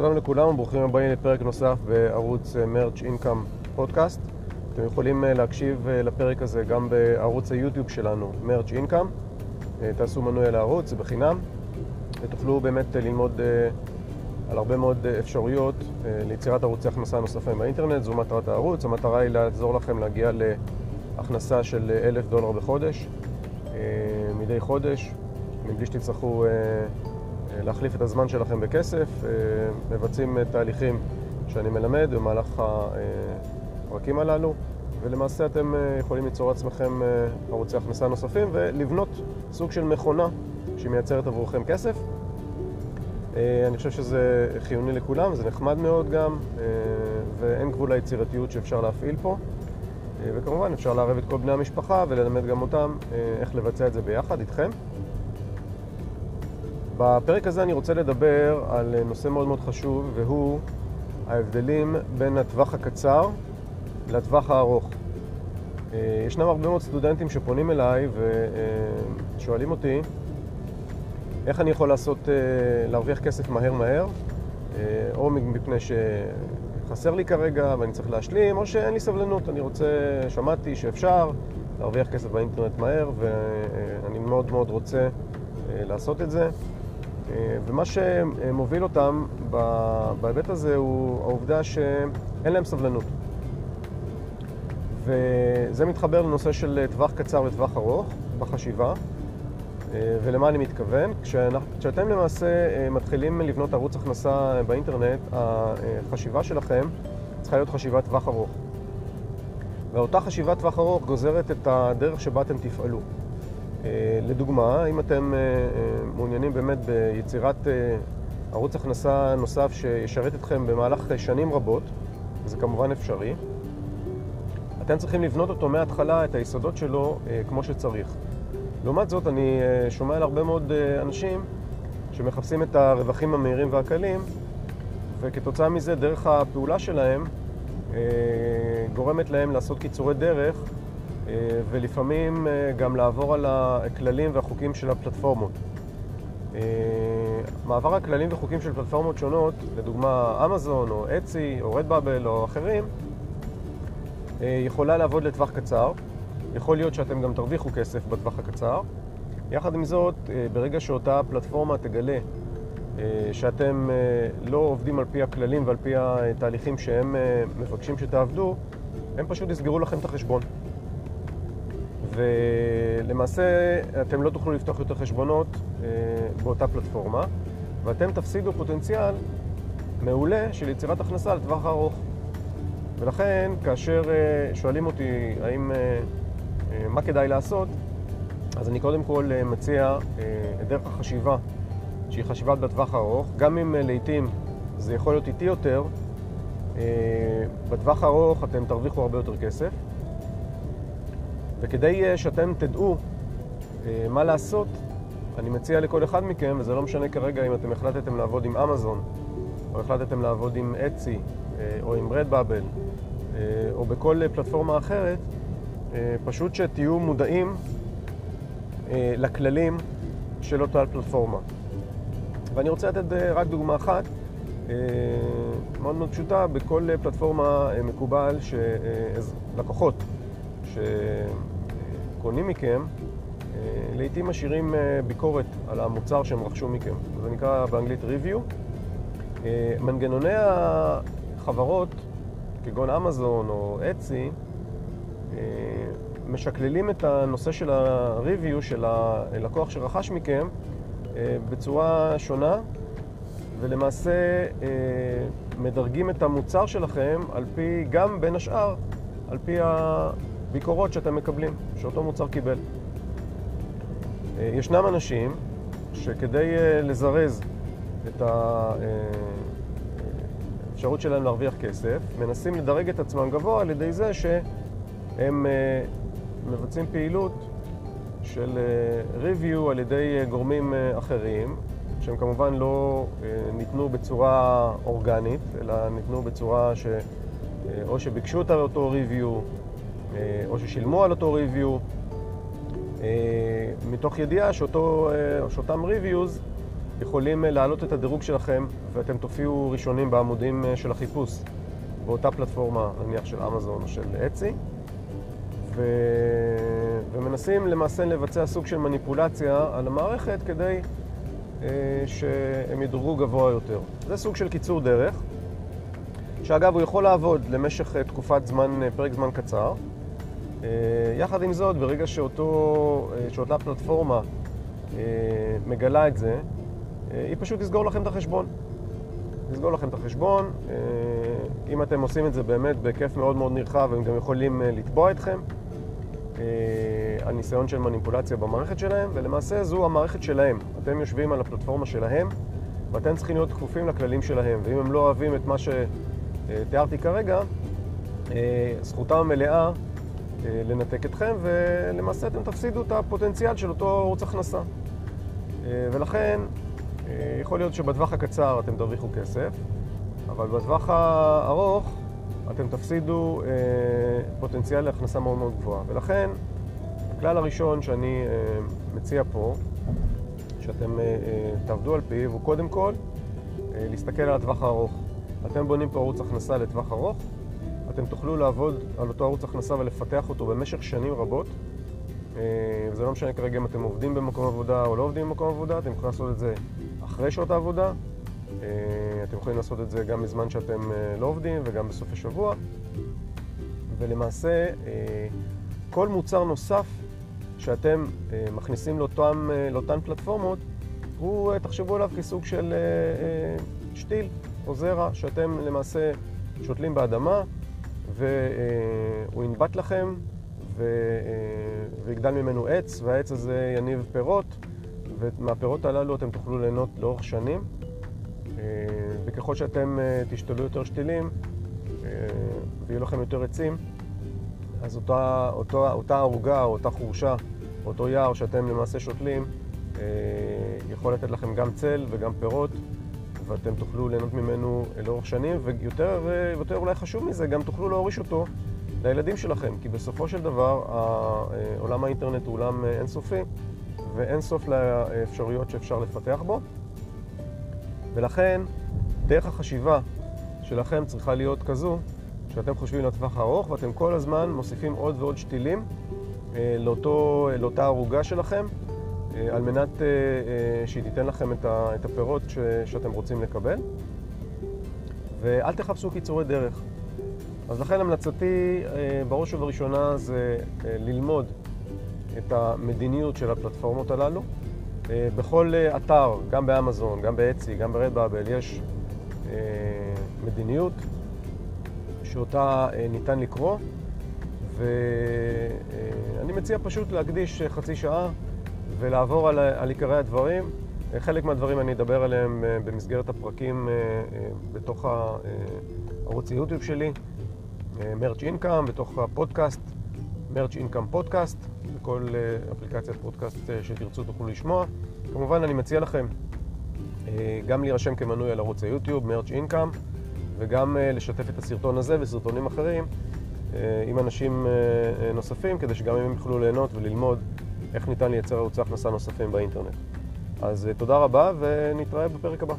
שלום לכולם וברוכים הבאים לפרק נוסף בערוץ מרץ' אינקאם פודקאסט. אתם יכולים אה, להקשיב אה, לפרק הזה גם בערוץ היוטיוב שלנו, מרץ' אינקאם. אה, תעשו מנוי על הערוץ, זה בחינם, ותוכלו באמת ללמוד על הרבה מאוד אפשרויות ליצירת ערוצי הכנסה נוספים באינטרנט. זו מטרת הערוץ. המטרה היא לעזור לכם להגיע להכנסה של אלף דולר בחודש, מדי חודש, מבלי שתצטרכו להחליף את הזמן שלכם בכסף, אה, מבצעים תהליכים שאני מלמד במהלך הפרקים הללו, ולמעשה אתם אה, יכולים ליצור לעצמכם אה, ערוצי הכנסה נוספים ולבנות סוג של מכונה שמייצרת עבורכם כסף. אני חושב שזה חיוני לכולם, זה נחמד מאוד גם, ואין גבול ליצירתיות שאפשר להפעיל פה. וכמובן אפשר לערב את כל בני המשפחה וללמד גם אותם איך לבצע את זה ביחד איתכם. בפרק הזה אני רוצה לדבר על נושא מאוד מאוד חשוב, והוא ההבדלים בין הטווח הקצר לטווח הארוך. אה, ישנם הרבה מאוד סטודנטים שפונים אליי ושואלים אותי איך אני יכול לעשות, אה, להרוויח כסף מהר מהר, אה, או מפני שחסר לי כרגע ואני צריך להשלים, או שאין לי סבלנות, אני רוצה, שמעתי שאפשר להרוויח כסף באינטרנט מהר ואני מאוד מאוד רוצה לעשות את זה. אה, ומה שמוביל אותם בהיבט הזה הוא העובדה שאין להם סבלנות. וזה מתחבר לנושא של טווח קצר וטווח ארוך בחשיבה. אה, ולמה אני מתכוון? כשאתם למעשה אה, מתחילים לבנות ערוץ הכנסה באינטרנט, החשיבה שלכם צריכה להיות חשיבת טווח ארוך. ואותה חשיבת טווח ארוך גוזרת את הדרך שבה אתם תפעלו. אה, לדוגמה, אם אתם אה, אה, מעוניינים באמת ביצירת ערוץ הכנסה נוסף שישרת אתכם במהלך שנים רבות, וזה כמובן אפשרי, אתם צריכים לבנות אותו מההתחלה, את היסודות שלו, כמו שצריך. לעומת זאת, אני שומע על הרבה מאוד אנשים שמחפשים את הרווחים המהירים והקלים, וכתוצאה מזה, דרך הפעולה שלהם גורמת להם לעשות קיצורי דרך ולפעמים אה, גם לעבור על הכללים והחוקים של הפלטפורמות. אה, מעבר הכללים וחוקים של פלטפורמות שונות, לדוגמה אמזון או אצי או רדבאבל או אחרים, יכולה לעבוד לטווח קצר. יכול להיות שאתם גם תרוויחו כסף בטווח הקצר. יחד עם זאת, ברגע שאותה פלטפורמה תגלה שאתם לא עובדים על פי הכללים ועל פי התהליכים שהם מבקשים שתעבדו, הם פשוט יסגרו לכם את החשבון. ולמעשה אתם לא תוכלו לפתוח יותר חשבונות אה, באותה פלטפורמה, ואתם תפסידו פוטנציאל מעולה של יצירת הכנסה לטווח הארוך. ולכן, כאשר אה, שואלים אותי האם, אה, מה כדאי לעשות, אז אני קודם כל מציע את דרך החשיבה, שהיא חשיבה בטווח הארוך, גם אם לעיתים זה יכול להיות איטי יותר, בטווח הארוך אתם תרוויחו הרבה יותר כסף. וכדי אה, שאתם תדעו אה, מה לעשות, אני מציע לכל אחד מכם, וזה לא משנה כרגע אם אתם החלטתם לעבוד עם אמזון, או החלטתם לעבוד עם אצי, אה, או עם רדבאבל, או בכל פלטפורמה אחרת, פשוט שתהיו מודעים לכללים של אותה פלטפורמה. ואני רוצה לתת רק דוגמה אחת, מאוד מאוד פשוטה, בכל פלטפורמה מקובל שלקוחות שקונים מכם, אה, לעיתים משאירים אה, ביקורת על המוצר שהם רכשו מכם. זה נקרא באנגלית review. אה, מנגנוני החברות, כגון אמזון או אצי, משקללים את הנושא של ה-review של הלקוח שרכש מכם בצורה שונה, ולמעשה מדרגים את המוצר שלכם על פי, גם בין השאר, על פי ביקורות שאתם מקבלים, שאותו מוצר קיבל. אה, ישנם אנשים שכדי אה, לזרז את האפשרות אה, שלהם להרוויח כסף, מנסים לדרג את עצמם גבוה על ידי זה שהם מבצעים פעילות של review על ידי גורמים אחרים, שהם כמובן לא ניתנו בצורה אורגנית, אלא ניתנו בצורה ש... או שביקשו אותו review, או ששילמו על אותו ריוויו, אה, מתוך ידיעה שאותו, אה, שאותם ריוויוז יכולים להעלות את הדירוג שלכם ואתם תופיעו ראשונים בעמודים של החיפוש באותה פלטפורמה, נניח של אמזון או של אצי. ו... ומנסים למעשה לבצע סוג של מניפולציה על המערכת כדי אה, שהם ידורגו גבוה יותר. זה סוג של קיצור דרך, שאגב הוא יכול לעבוד למשך אה, תקופת זמן, אה, פרק זמן קצר. אה, יחד עם זאת, ברגע שאותו, אה, שאותה פלטפורמה אה, מגלה את זה, היא פשוט תסגור לכם את החשבון. תסגור לכם את החשבון. אם אתם עושים את זה באמת בהיקף מאוד מאוד נרחב, הם גם יכולים לתבוע אתכם. על ניסיון של מניפולציה במערכת שלהם, ולמעשה זו המערכת שלהם. אתם יושבים על הפלטפורמה שלהם, ואתם צריכים להיות כפופים לכללים שלהם. ואם הם לא אוהבים את מה שתיארתי כרגע, זכותם המלאה לנתק אתכם, ולמעשה אתם תפסידו את הפוטנציאל של אותו ערוץ הכנסה. ולכן, יכול להיות שבטווח הקצר אתם תרוויחו כסף, אבל בטווח הארוך אתם תפסידו אה, פוטנציאל להכנסה מאוד מאוד גבוהה. ולכן, הכלל הראשון שאני אה, מציע פה, שאתם אה, אה, תעבדו על פיו, הוא קודם כל אה, להסתכל על הטווח הארוך. אתם בונים פה ערוץ הכנסה לטווח ארוך, אתם תוכלו לעבוד על אותו ערוץ הכנסה ולפתח אותו במשך שנים רבות. אה, זה לא משנה כרגע אם אתם עובדים במקום עבודה או לא עובדים במקום עבודה, אתם יכולים לעשות את זה אחרי שעות העבודה, אה, אתם יכולים לעשות את זה גם בזמן שאתם אה, לא עובדים וגם בסוף השבוע. ולמעשה, כל מוצר נוסף שאתם מכניסים לאותן, לאותן פלטפורמות, הוא, תחשבו עליו כסוג של שתיל או זרע שאתם למעשה שותלים באדמה והוא ינבט לכם ויגדל ממנו עץ והעץ הזה יניב פירות ומהפירות הללו אתם תוכלו ליהנות לאורך שנים. אה, וככל שאתם אה, תשתלו יותר שתילים אה, ויהיו לכם יותר עצים, אז אותה, אותה, אותה ערוגה או אותה חורשה, אותו יער שאתם למעשה שותלים, יכול לתת לכם גם צל וגם פירות, ואתם תוכלו ליהנות ממנו לאורך שנים, ויותר ויותר אולי חשוב מזה, גם תוכלו להוריש אותו לילדים שלכם, כי בסופו של דבר עולם האינטרנט הוא עולם אינסופי, ואין סוף לאפשרויות שאפשר לפתח בו. ולכן, דרך החשיבה שלכם צריכה להיות כזו, שאתם חושבים לטווח הארוך, ואתם כל הזמן מוסיפים עוד ועוד שתילים אה, לאותו, לאותה ערוגה שלכם, אה, על מנת אה, אה, שהיא תיתן לכם את, הפירות שאתם רוצים לקבל. ואל תחפשו קיצורי דרך. אז לכן המלצתי אה, בראש ובראשונה זה אה, ללמוד את המדיניות של הפלטפורמות הללו. אה, בכל אה, אתר, גם באמזון, גם באצי, גם ברדבאבל, יש אה, מדיניות שאותה ניתן לקרוא, ואני מציע פשוט להקדיש חצי שעה ולעבור על, על עיקרי הדברים. חלק מהדברים אני אדבר עליהם במסגרת הפרקים בתוך ערוץ היוטיוב שלי, מרץ' אינקאם, בתוך הפודקאסט, מרץ' אינקאם פודקאסט. בכל אה, אפליקציית פודקאסט אה, שתרצו תוכלו לשמוע. כמובן, אני מציע לכם אה, גם להירשם כמנוי על ערוץ היוטיוב, מרץ' אינקאם, וגם לשתף את הסרטון הזה וסרטונים אחרים עם אנשים נוספים, כדי שגם הם יוכלו ליהנות וללמוד איך ניתן לייצר ערוצי הכנסה נוספים באינטרנט. אז תודה רבה ונתראה בפרק הבא.